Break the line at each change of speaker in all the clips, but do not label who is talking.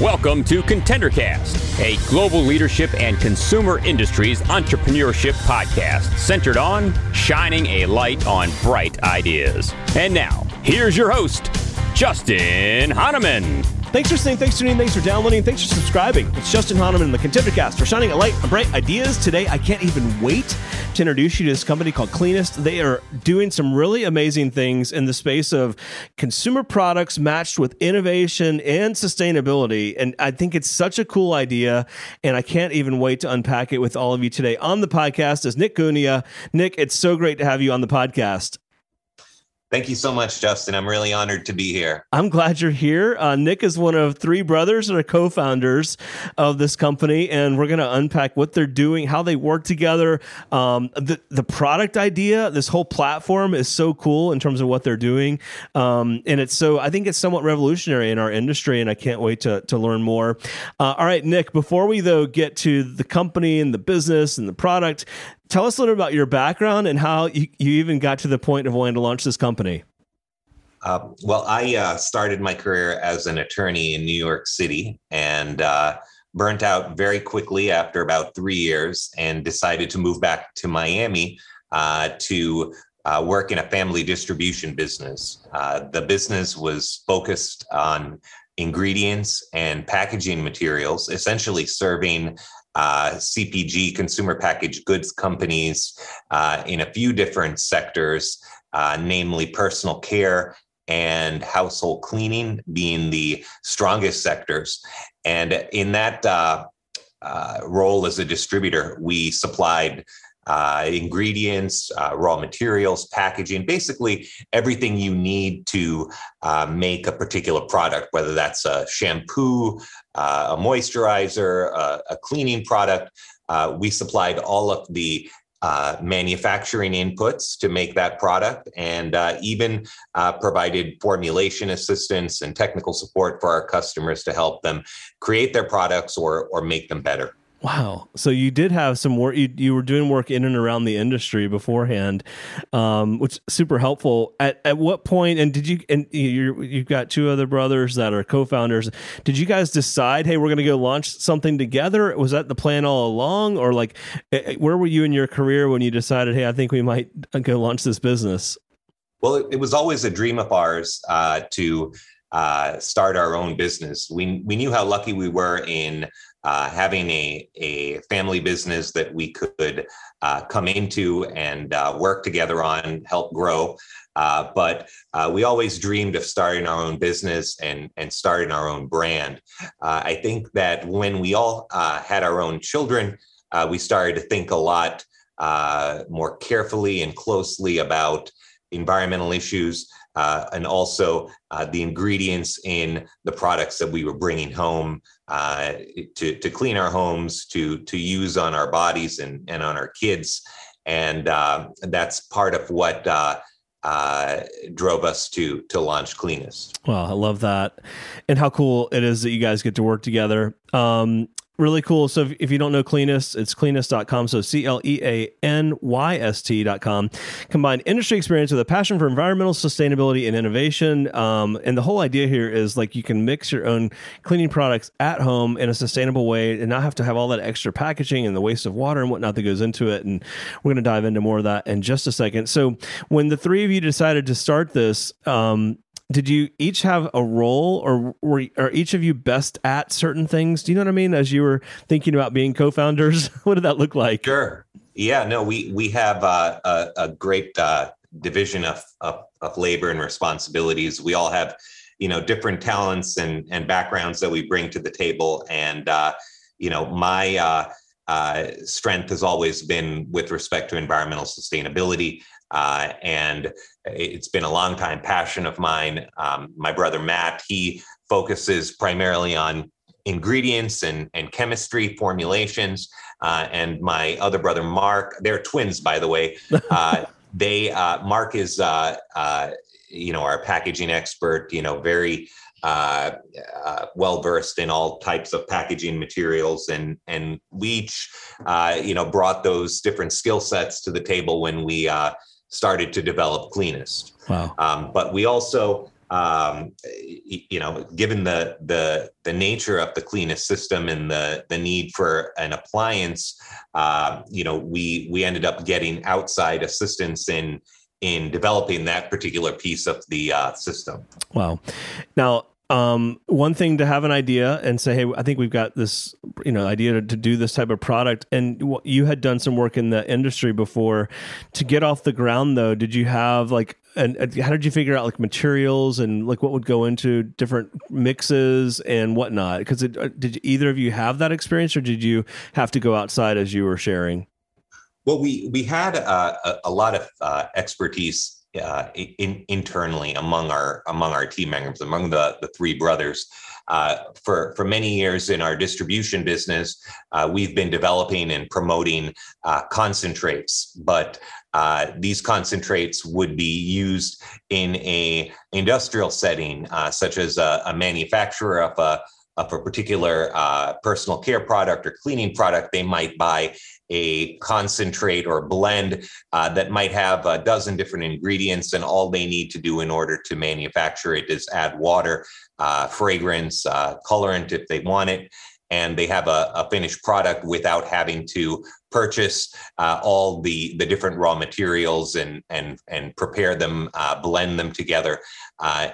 Welcome to ContenderCast, a global leadership and consumer industries entrepreneurship podcast centered on shining a light on bright ideas. And now, here's your host, Justin Hahnemann.
Thanks for listening, thanks for tuning in, thanks for downloading, thanks for subscribing. It's Justin Hahnemann and the ContenderCast for shining a light on bright ideas. Today, I can't even wait to introduce you to this company called Cleanyst. They are doing some really amazing things in the space of consumer products matched with innovation and sustainability. And I think it's such a cool idea. And I can't even wait to unpack it with all of you today. On the podcast is Nick Gunia. Nick, it's so great to have you on the podcast.
Thank you so much, Justin. I'm really honored to be here.
I'm glad you're here. Uh, Nick is one of three brothers that are co founders of this company, and we're going to unpack what they're doing, how they work together. Um, the, the product idea, this whole platform is so cool in terms of what they're doing. Um, and it's so, I think it's somewhat revolutionary in our industry, and I can't wait to, to learn more. Uh, all right, Nick, before we, though, get to the company and the business and the product, tell us a little about your background and how you, you even got to the point of wanting to launch this company.
Uh, well, I uh, started my career as an attorney in New York City and uh, burnt out very quickly after about three years and decided to move back to Miami uh, to uh, work in a family distribution business. Uh, the business was focused on ingredients and packaging materials, essentially serving uh, CPG, consumer packaged goods companies, uh, in a few different sectors, uh, namely personal care and household cleaning being the strongest sectors. And in that uh, uh, role as a distributor, we supplied uh, ingredients, uh, raw materials, packaging, basically everything you need to uh, make a particular product, whether that's a shampoo, uh, a moisturizer, a cleaning product. Uh, we supplied all of the uh, manufacturing inputs to make that product and uh, even uh, provided formulation assistance and technical support for our customers to help them create their products or, or make them better.
Wow. So you did have some work. You, you were doing work in and around the industry beforehand, um, which super helpful. At at what point? And did you? And you you've got two other brothers that are co-founders. Did you guys decide, hey, we're going to go launch something together? Was that the plan all along, or like, eh, eh, where were you in your career when you decided, hey, I think we might go launch this business?
Well, it, it was always a dream of ours uh, to uh, start our own business. We we knew how lucky we were in uh, having a, a family business that we could uh, come into and uh, work together on, help grow. Uh, but uh, we always dreamed of starting our own business and, and starting our own brand. I think that when we all had our own children, we started to think a lot more carefully and closely about environmental issues, uh, and also uh, the ingredients in the products that we were bringing home uh, to, to clean our homes, to, to use on our bodies and, and on our kids. And uh, that's part of what uh, uh, drove us to to launch Cleanyst.
Well, I love that, and how cool it is that you guys get to work together. Um, really cool. So if, if, you don't know Cleanyst, it's cleanyst.com. So C L E A N Y S T.com. Combine industry experience with a passion for environmental sustainability and innovation. Um, and the whole idea here is like you can mix your own cleaning products at home in a sustainable way and not have to have all that extra packaging and the waste of water and whatnot that goes into it. And we're going to dive into more of that in just a second. So when the three of you decided to start this, um, did you each have a role or were are each of you best at certain things? Do you know what i mean? As you were thinking about being co-founders what did that look like?
Sure. Yeah no we we have uh, a, a great uh, division of, of, of labor and responsibilities. We all have you know different talents and and backgrounds that we bring to the table. And uh, you know my uh, uh, strength has always been with respect to environmental sustainability uh, and it's been a long time passion of mine. Um, my brother Matt, he focuses primarily on ingredients and, and chemistry formulations. Uh, and my other brother Mark, they're twins, by the way. Uh, they uh, Mark is uh, uh, you know our packaging expert. You know, very uh, uh, well versed in all types of packaging materials, and and we each, uh, you know, brought those different skill sets to the table when we uh, started to develop Cleanyst.
Wow.
Um, but we also um, you know, given the the the nature of the Cleanyst system and the the need for an appliance, uh, you know, we we ended up getting outside assistance in in developing that particular piece of the uh, system.
Wow. Now, um, one thing to have an idea and say, hey, I think we've got this, you know, idea to, to do this type of product. And you had done some work in the industry before. To get off the ground, though, did you have like and, how did you figure out like materials and like what would go into different mixes and whatnot? Because uh, did either of you have that experience, or did you have to go outside as you were sharing?
Well, we we had uh, a, a, lot of uh, expertise uh, in, internally among our among our team members, among the the three brothers. Uh, for for many years in our distribution business, uh, we've been developing and promoting uh, concentrates, but uh, these concentrates would be used in a industrial setting, such as a, a, manufacturer of a of a particular uh, personal care product or cleaning product. They might buy a concentrate or blend uh, that might have a dozen different ingredients, and all they need to do in order to manufacture it is add water, uh, fragrance, uh, colorant if they want it. And they have a, a finished product without having to purchase uh, all the the different raw materials and and and prepare them, uh, blend them together. Uh,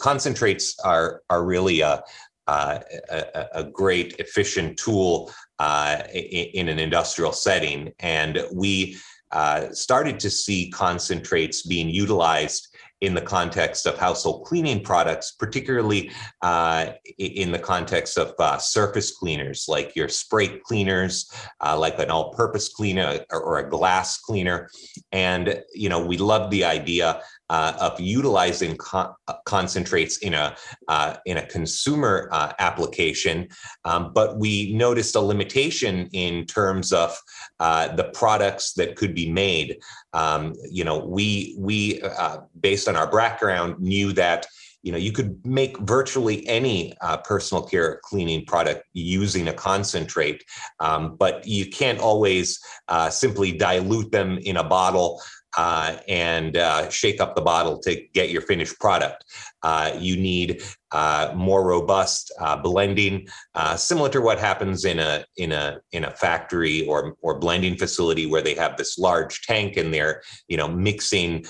concentrates are are really a, a, a, great efficient tool uh, in, an industrial setting. And we uh, started to see concentrates being utilized in the context of household cleaning products, particularly uh, in the context of uh, surface cleaners like your spray cleaners, uh, like an all-purpose cleaner or, or, a glass cleaner. And you know, we love the idea uh, of utilizing con- uh, concentrates in a uh, in a consumer uh, application, um, but we noticed a limitation in terms of uh, the products that could be made. Um, you know, we we uh, based on our background knew that you know you could make virtually any uh, personal care cleaning product using a concentrate. Um, but you can't always uh, simply dilute them in a bottle uh, and uh, shake up the bottle to get your finished product. Uh, you need uh, more robust uh, blending, uh, similar to what happens in a in a in a factory or or blending facility where they have this large tank and they're you know mixing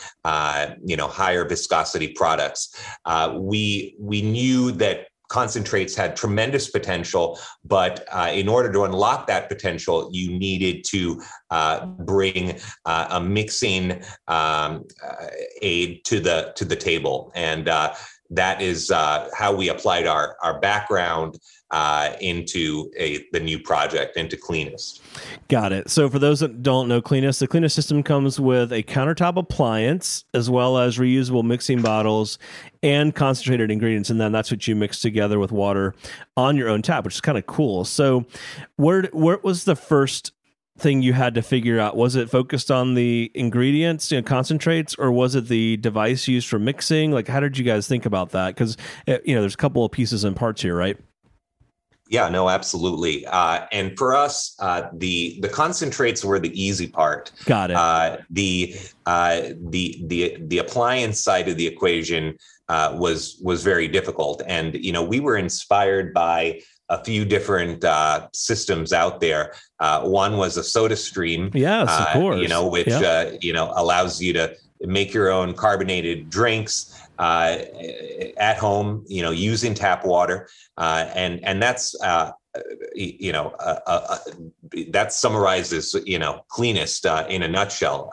you know higher viscosity products. we we knew that concentrates had tremendous potential, but uh, in order to unlock that potential, you needed to uh, bring uh, a mixing um, uh, aid to the to the table, and uh, that is uh, how we applied our our background uh, into a the new project into Cleanyst.
Got it. So for those that don't know Cleanyst, the Cleanyst system comes with a countertop appliance as well as reusable mixing bottles and concentrated ingredients, and then that's what you mix together with water on your own tap, which is kind of cool. So where where was the first thing you had to figure out? Was it focused on the ingredients, you know, concentrates, or was it the device used for mixing? Like, how did you guys think about that? Because eh, you know, there's a couple of pieces and parts here, right?
Yeah, no, absolutely. Uh, and for us, uh, the the concentrates were the easy part.
Got it.
Uh, the uh, the the the appliance side of the equation uh, was was very difficult, and you know we were inspired by a few different uh, systems out there. one was a SodaStream.
Yes, of course.
You know, which you know allows you to make your own carbonated drinks uh, at home, you know, using tap water, uh, and and that's uh, you know uh, uh, uh, that summarizes you know Cleanyst in a nutshell.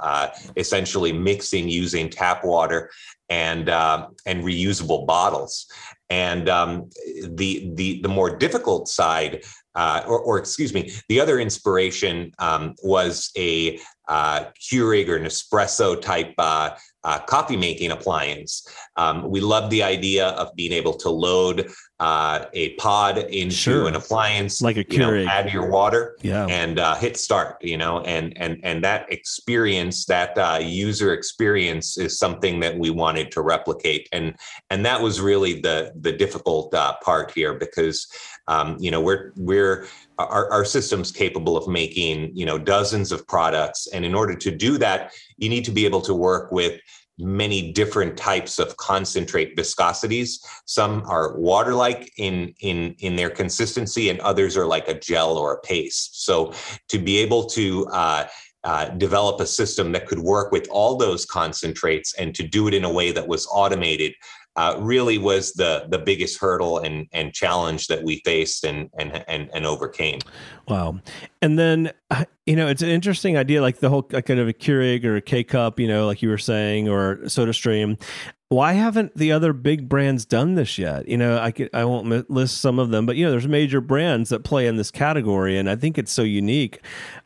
essentially, mixing using tap water and and reusable bottles. And um, the the the more difficult side, uh, or, or, excuse me, the other inspiration um, was a uh, Keurig or Nespresso type uh, uh, coffee making appliance. Um, we love the idea of being able to load uh, a pod into sure. an appliance,
like a
Keurig. You know, add your water,
yeah.
and uh, hit start. You know, and and and that experience, that uh, user experience, is something that we wanted to replicate, and and that was really the the difficult uh, part here because um, you know we're we're our, our systems capable of making you know dozens of products. And in order to do that you need to be able to work with many different types of concentrate viscosities. Some are water like in in in their consistency and others are like a gel or a paste. So to be able to uh, uh, develop a system that could work with all those concentrates and to do it in a way that was automated uh, really was the the biggest hurdle and and challenge that we faced and and and, and overcame.
Wow! And then uh, you know it's an interesting idea, like the whole kind of a Keurig or a K cup, you know, like you were saying, or SodaStream. Why haven't the other big brands done this yet? You know, I could, I won't list some of them, but you know, there's major brands that play in this category, and I think it's so unique.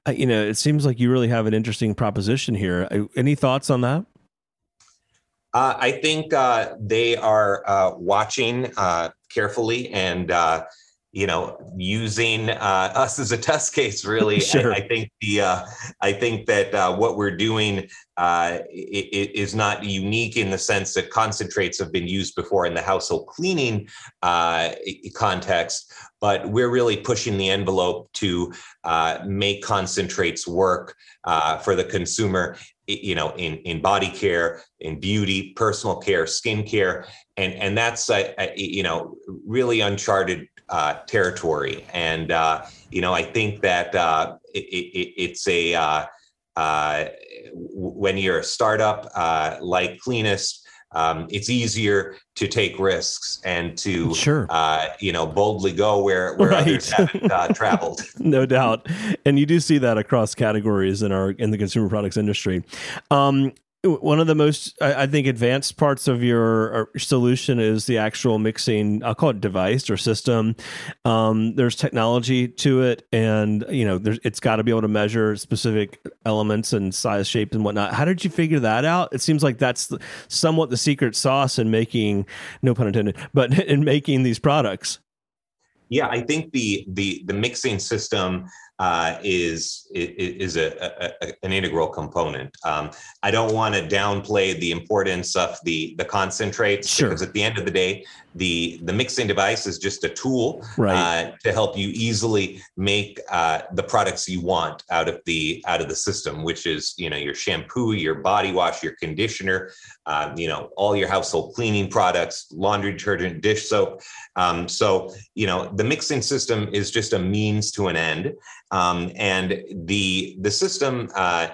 Uh, you know, it seems like you really have an interesting proposition here. Uh, any thoughts on that?
Uh, I think uh, they are uh, watching uh, carefully and uh, you know using uh, us as a test case. Really, sure. I, I, think the I think that what we're doing is not unique in the sense that concentrates have been used before in the household cleaning context, but we're really pushing the envelope to make concentrates work for the consumer you know in in body care in beauty personal care skin care and and that's uh, uh, you know really uncharted uh, territory and uh, you know i think that uh, it, it, it's a uh, when you're a startup like Cleanyst um, it's easier to take risks and to
sure. uh,
you know boldly go where where right. others haven't uh, traveled.
no doubt, and you do see that across categories in our in the consumer products industry. Um, one of the most i think advanced parts of your uh, solution is the actual mixing i'll call it device or system. Um, there's technology to it and you know it's got to be able to measure specific elements and size shape and whatnot. How did you figure that out? It seems like that's somewhat the secret sauce in making no pun intended but in making these products.
Yeah i think the the the mixing system uh, is is a, a, an integral component. Um, I don't want to downplay the importance of the the concentrates
sure.
because at the end of the day, the the mixing device is just a tool right. uh, to help you easily make uh, the products you want out of the out of the system, which is you know your shampoo, your body wash, your conditioner, um, you know all your household cleaning products, laundry detergent, dish soap. Um, so you know the mixing system is just a means to an end, um, and the the system. Uh,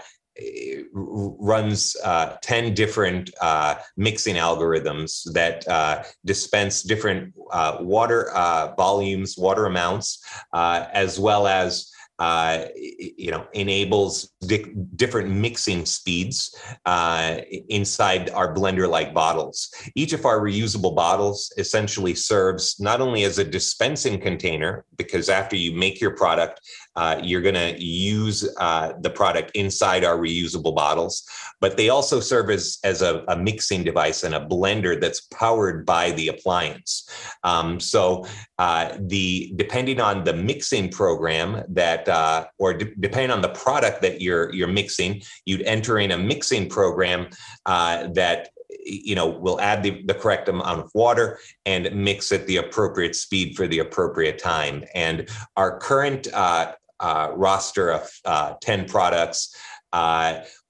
runs uh, 10 different uh, mixing algorithms that uh, dispense different uh, water uh, volumes, water amounts, as well as uh, you know, enables di- different mixing speeds uh, inside our blender-like bottles. Each of our reusable bottles essentially serves not only as a dispensing container, because after you make your product, uh, you're going to use uh, the product inside our reusable bottles, but they also serve as, as a, a mixing device and a blender that's powered by the appliance. Um, so uh, the depending on the mixing program that, uh, or de- depending on the product that you're you're mixing, you'd enter in a mixing program uh, that you know will add the, the correct amount of water and mix at the appropriate speed for the appropriate time. And our current uh, uh, roster of uh, 10 products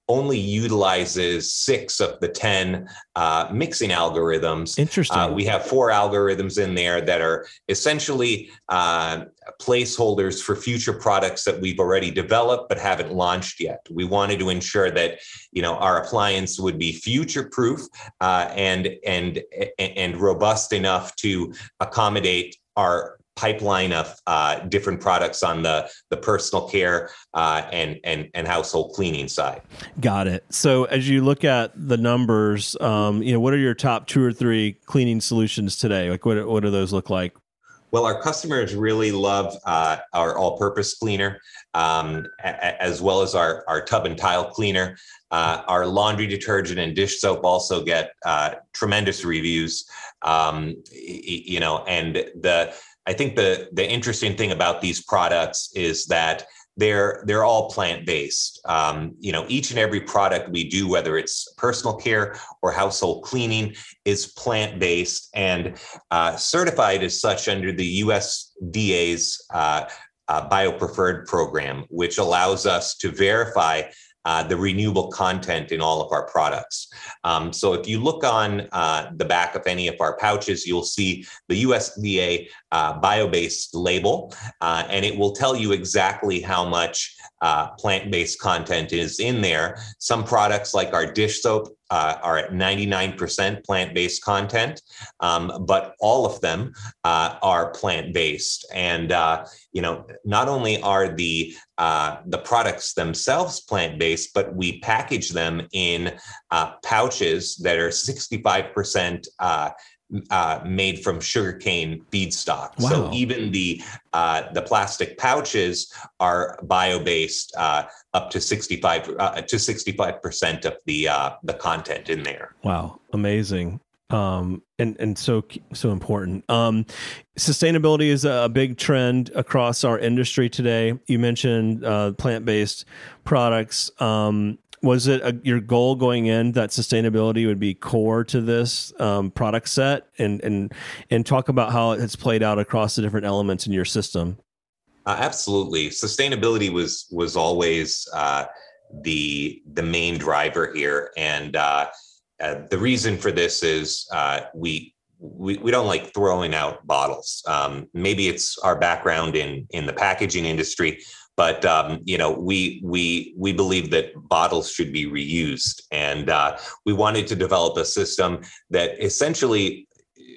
only utilizes six of the 10 uh, mixing algorithms.
Interesting. Uh,
we have four algorithms in there that are essentially uh, placeholders for future products that we've already developed but haven't launched yet. We wanted to ensure that you know our appliance would be future proof uh, and and and robust enough to accommodate our pipeline of uh, different products on the the personal care uh, and and and household cleaning side.
Got it. So as you look at the numbers, um, you know, what are your top two or three cleaning solutions today? Like, what what do those look like?
Well, our customers really love uh, our all-purpose cleaner, um, a- as well as our our tub and tile cleaner. Uh, our laundry detergent and dish soap also get uh, tremendous reviews. Um, you know, and the I think the the interesting thing about these products is that they're they're all plant based. Um, you know, each and every product we do, whether it's personal care or household cleaning, is plant based and uh, certified as such under the USDA's uh, uh, biopreferred program, which allows us to verify uh, the renewable content in all of our products. Um, so if you look on uh, the back of any of our pouches, you'll see the USDA uh, bio-based label, uh, and it will tell you exactly how much uh, plant-based content is in there. Some products like our dish soap uh, are at 99% plant-based content, um, but all of them uh, are plant-based. And uh, you know, not only are the uh, the products themselves plant-based, but we package them in uh, pouches that are 65% uh, made from sugarcane feedstock. Wow. So even the uh, the plastic pouches are bio based uh, up to sixty five uh, to sixty five percent of the uh, the content in there.
Wow, amazing. Um, and and so so important. Um, sustainability is a big trend across our industry today. You mentioned uh, plant based products. Um, was it a, your goal going in that sustainability would be core to this um, product set? And and and talk about how it's played out across the different elements in your system.
Uh, absolutely. Sustainability was was always uh, the the main driver here. And uh, uh the reason for this is uh, we we, we don't like throwing out bottles. Um, maybe it's our background in in the packaging industry, but um, you know we we we believe that bottles should be reused and uh, we wanted to develop a system that essentially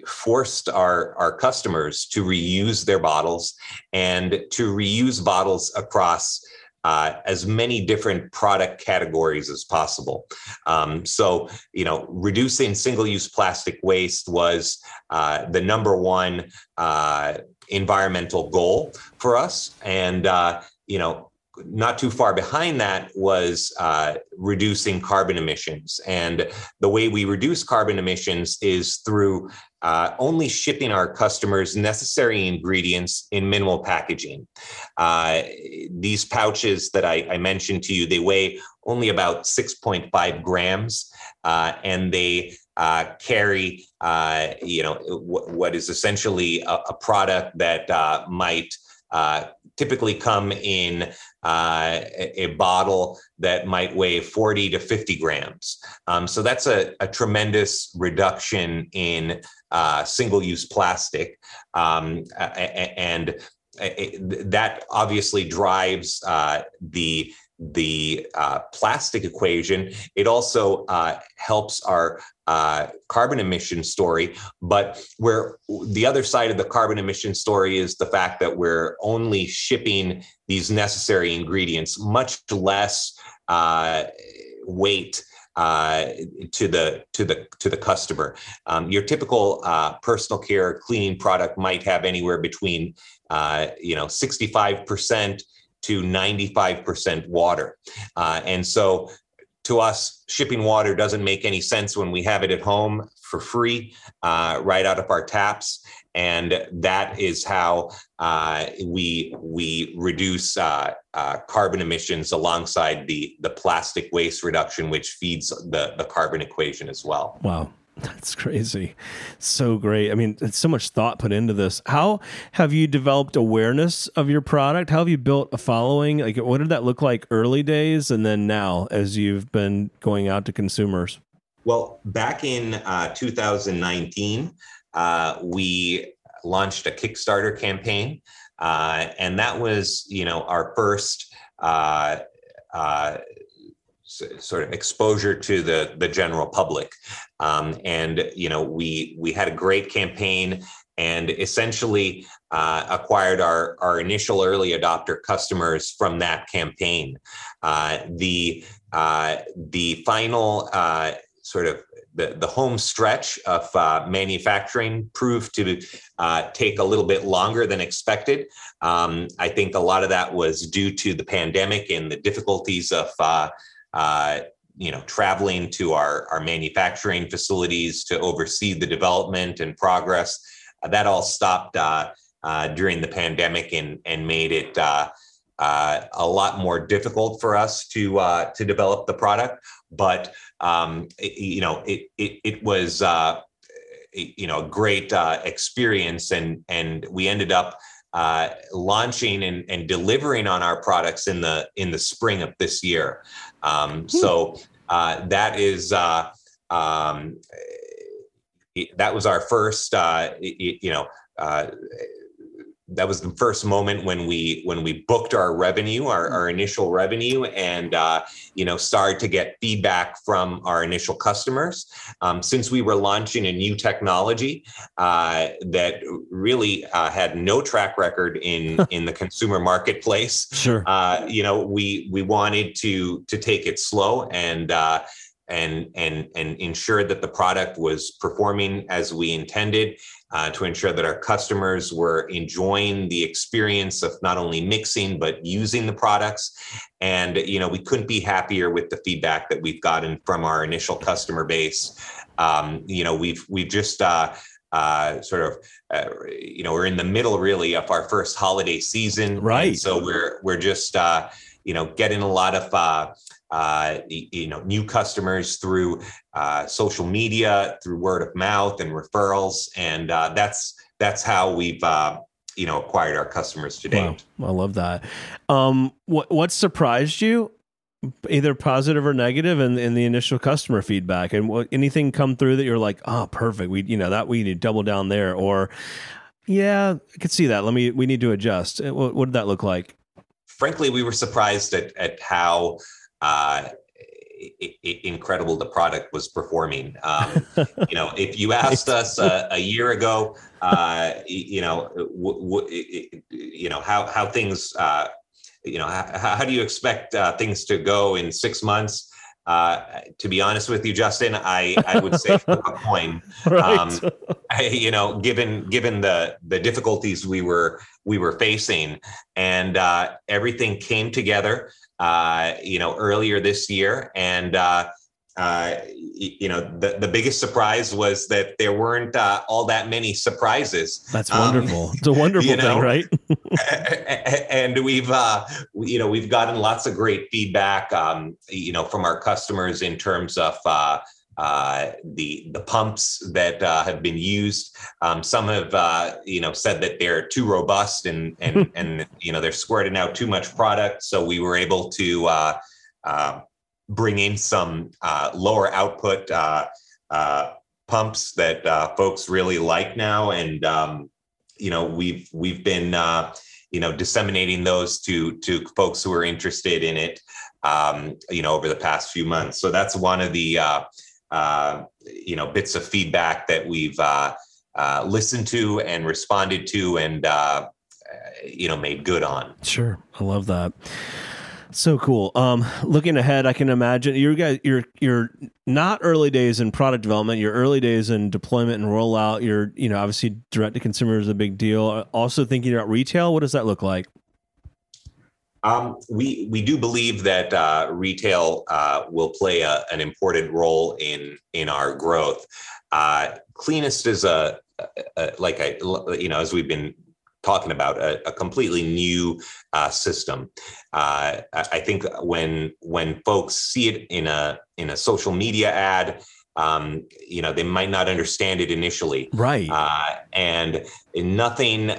forced our our customers to reuse their bottles and to reuse bottles across uh, as many different product categories as possible. Um, so, you know, reducing single-use plastic waste was uh, the number one uh, environmental goal for us, and uh, you know, not too far behind that was uh, reducing carbon emissions. And the way we reduce carbon emissions is through uh, only shipping our customers necessary ingredients in minimal packaging. Uh, these pouches that I, I, mentioned to you, they weigh only about 6.5 grams, uh, and they uh, carry, uh, you know, w- what is essentially a, a product that might uh, typically come in uh, a, bottle that might weigh 40 to 50 grams. Um, so that's a, a, tremendous reduction in uh, single use plastic. Um, and that obviously drives uh, the the uh, plastic equation. It also uh, helps our uh, carbon emission story. But where the other side of the carbon emission story is the fact that we're only shipping these necessary ingredients, much less uh, weight uh, to the to the to the customer. Um, your typical uh, personal care cleaning product might have anywhere between you know 65 percent to 95% water. Uh, and so to us, shipping water doesn't make any sense when we have it at home for free, uh, right out of our taps. And that is how uh, we we reduce uh, uh, carbon emissions alongside the the plastic waste reduction, which feeds the the carbon equation as well.
Wow. That's crazy. So great. I mean, it's so much thought put into this. How have you developed awareness of your product? How have you built a following? Like, what did that look like early days and then now as you've been going out to consumers?
Well, back in uh, 2019, uh, we launched a Kickstarter campaign. Uh, and that was, you know, our first uh, uh, sort of exposure to the the general public um, and you know we we had a great campaign and essentially uh, acquired our our initial early adopter customers from that campaign uh, the uh, the final uh, sort of the, the home stretch of uh, manufacturing proved to uh, take a little bit longer than expected. Um, I think a lot of that was due to the pandemic and the difficulties of uh, uh, you know, traveling to our, our manufacturing facilities to oversee the development and progress. Uh, that all stopped uh, uh, during the pandemic and, and made it uh, uh, a lot more difficult for us to uh, to develop the product. But um, it, you know, it it, it was you know a great experience, and and we ended up uh, launching and, and, delivering on our products in the in the spring of this year. Um, so uh, that is uh, um, that was our first you know that was the first moment when we when we booked our revenue our, our initial revenue and uh, you know started to get feedback from our initial customers. Um, since we were launching a new technology uh, that really uh, had no track record in in the consumer marketplace
sure.
uh, you know we we wanted to to take it slow and uh, and and and ensure that the product was performing as we intended uh, to ensure that our customers were enjoying the experience of not only mixing but using the products. And you know we couldn't be happier with the feedback that we've gotten from our initial customer base. Um, you know we've we've just uh, uh, sort of, uh, you know, we're in the middle really of our first holiday season,
right?
so we're we're just, uh, you know, getting a lot of uh, you know new customers through uh, social media, through word of mouth and referrals, and uh, that's that's how we've uh, you know acquired our customers today.
Wow. I love that. Um, what what surprised you? Either positive or negative in, in the initial customer feedback, and what, anything come through that you're like, oh, perfect. We, you know, that we need to double down there, or yeah, I could see that. Let me, we need to adjust. What, what did that look like?
Frankly, we were surprised at at how uh, incredible the product was performing. Um, you know, if you asked us uh, a year ago, uh, you know, w- w- you know how how things, uh, you know, how, how, do you expect uh, things to go in six months? Uh, to be honest with you, Justin, I, I would say a coin. Right. Um, I, you know, given given the the difficulties we were we were facing, and uh, everything came together uh, you know, earlier this year. And, uh, uh, you know, the, the biggest surprise was that there weren't uh, all that many surprises.
That's wonderful. Um, it's a wonderful you know, thing, right?
and we've, uh, you know, we've gotten lots of great feedback, um, you know, from our customers in terms of, uh, uh, the the pumps that uh, have been used. Um, some have uh, you know said that they're too robust and and and you know they're squirting out too much product. So we were able to uh, uh, bring in some uh, lower output pumps that folks really like now, and um, you know we've we've been you know disseminating those to to folks who are interested in it. Um, you know over the past few months. So that's one of the uh, you know bits of feedback that we've uh, uh, listened to and responded to and uh, you know made good on.
Sure, I love that. So cool. Um, looking ahead, I can imagine you guys. You're you're not early days in product development. You're early days in deployment and rollout. You're you know obviously direct to consumer is a big deal. Also thinking about retail. What does that look like?
Um, we we do believe that uh, retail uh, will play a, an important role in in our growth. Uh, Cleanyst is a, a, like a you know as we've been talking about a, a completely new uh, system. Uh, I think when when folks see it in a in a social media ad. Um, you know, they might not understand it initially,
right?
Uh, and nothing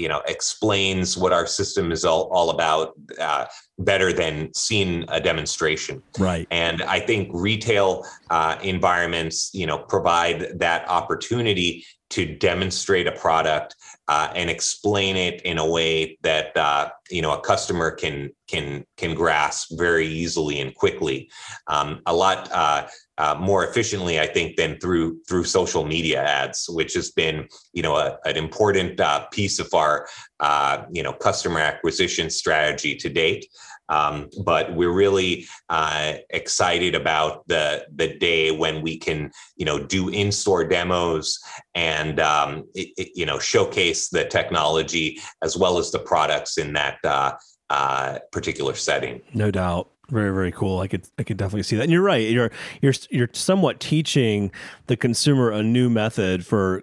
you know explains what our system is all, all about uh, better than seeing a demonstration.
Right.
And i think retail uh, environments you know provide that opportunity to demonstrate a product uh, and explain it in a way that uh, you know a customer can can can grasp very easily and quickly. Um, a lot uh, uh, more efficiently, I think, than through through social media ads, which has been you know a, an important uh, piece of our uh, you know customer acquisition strategy to date. Um, but we're really uh, excited about the the day when we can you know do in store demos and um, it, it, you know showcase the technology as well as the products in that uh, uh, particular setting.
No doubt. Very very cool. I could I could definitely see that. And you're right. You're you're you're somewhat teaching the consumer a new method for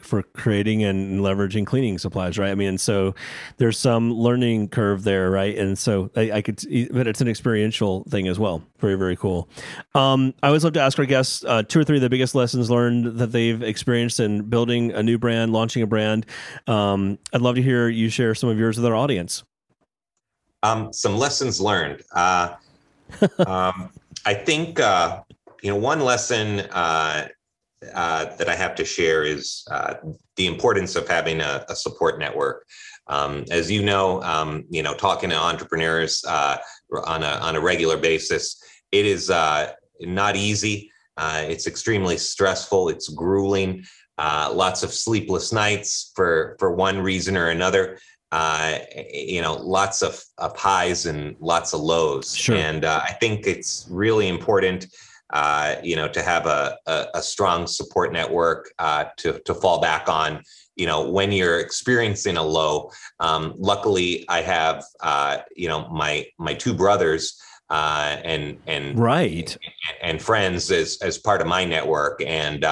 for creating and leveraging cleaning supplies, right? I mean, so there's some learning curve there, right? And so I, I could, but it's an experiential thing as well. Very very cool. Um, I always love to ask our guests uh, two or three of the biggest lessons learned that they've experienced in building a new brand, launching a brand. Um, I'd love to hear you share some of yours with our audience.
Um, some lessons learned. Uh, um, I think uh, you know one lesson uh, uh, that I have to share is uh, the importance of having a, a support network. Um, as you know, um, you know, talking to entrepreneurs uh, on a on a regular basis, it is uh, not easy. it's extremely stressful. It's grueling. lots of sleepless nights for for one reason or another uh, you know, lots of, of highs and lots of lows. Sure. And uh, I think it's really important, uh, you know, to have a, a, a strong support network uh, to, to fall back on, you know, when you're experiencing a low. Um, luckily, I have, uh, you know, my my two brothers uh, and and
right
and, and, friends as as part of my network and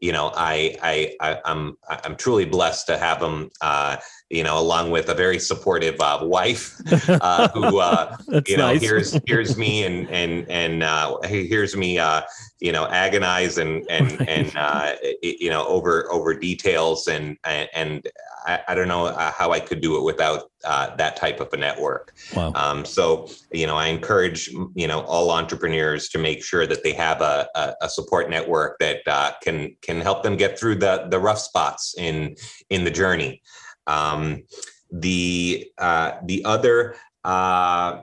you know I, I i i'm i'm truly blessed to have them uh you know along with a very supportive uh, wife uh who uh you know nice. hears hears me and and and uh hears me uh you know agonize and and right. and uh you know over over details and and I, I don't know uh, how I could do it without uh, that type of a network. Wow. Um, so, you know, I encourage, you know, all entrepreneurs to make sure that they have a, a, a support network that uh, can can help them get through the the rough spots in in the journey. Um, the uh, the other uh,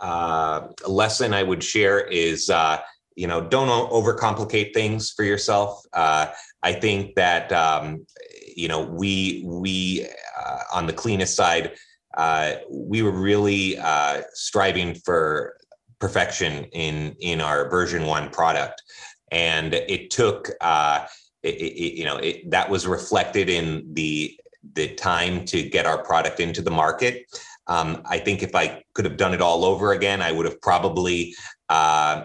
uh, lesson I would share is you know don't overcomplicate things for yourself uh, i think that um, you know, we we uh, on the Cleanyst side, uh, we were really uh, striving for perfection in in our version one product, and it took uh, it, it, you know it, that was reflected in the the time to get our product into the market. Um, I think if I could have done it all over again, I would have probably uh,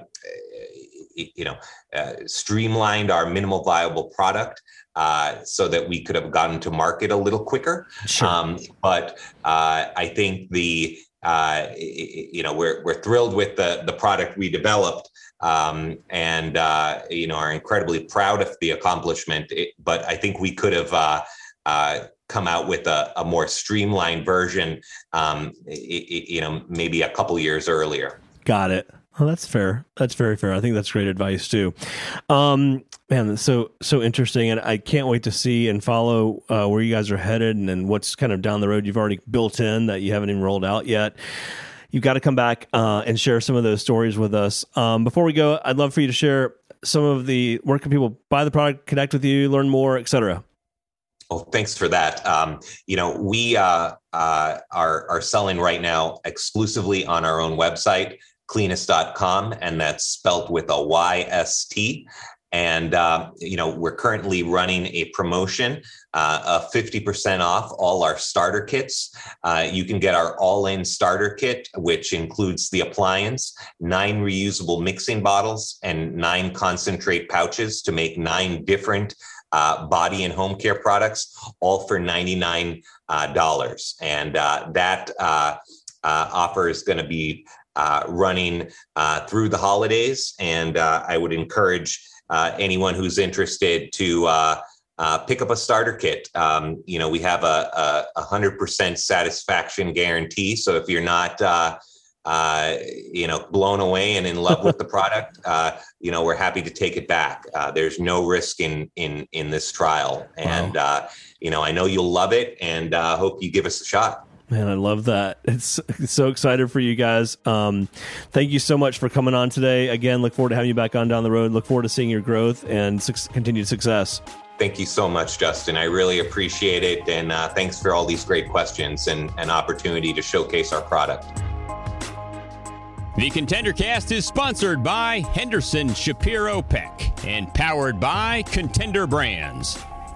you know uh, streamlined our minimal viable product uh, so that we could have gotten to market a little quicker. Sure. Um, but uh, I think the uh, you know we're we're thrilled with the the product we developed. Um, and uh, you know are incredibly proud of the accomplishment. It, but I think we could have uh, come out with a, a more streamlined version. Um, it, you know, maybe a couple years earlier.
Got it. Well, that's fair. That's very fair. I think that's great advice too. Um, man, so so interesting, and I can't wait to see and follow uh, where you guys are headed and, and what's kind of down the road you've already built in that you haven't even rolled out yet. You've got to come back uh, and share some of those stories with us. Um, before we go, I'd love for you to share some of the where can people buy the product, connect with you, learn more, etc.
Oh, thanks for that. Um, you know, we uh, uh, are are selling right now exclusively on our own website cleanyst.com, and that's spelt with a Y-S-T. And, uh, you know, we're currently running a promotion uh, of 50% off all our starter kits. Uh, you can get our all in starter kit, which includes the appliance, nine reusable mixing bottles, and nine concentrate pouches to make nine different uh, body and home care products, all for $99. Uh, and uh, that offer is going to be uh, running uh, through the holidays. And uh, I would encourage uh, anyone who's interested to uh, uh, pick up a starter kit. Um, you know, we have a, a, 100% satisfaction guarantee. So if you're not, you know, blown away and in love with the product, you know, we're happy to take it back. there's no risk in in in this trial, and wow. you know, I know you'll love it, and hope you give us a shot.
Man, I love that. It's, it's so excited for you guys. Um, thank you so much for coming on today. Again, look forward to having you back on down the road. Look forward to seeing your growth and su- continued success.
Thank you so much, Justin. I really appreciate it. And uh, thanks for all these great questions and an opportunity to showcase our product.
The Contender Cast is sponsored by Henderson Shapiro Peck and powered by Contender Brands.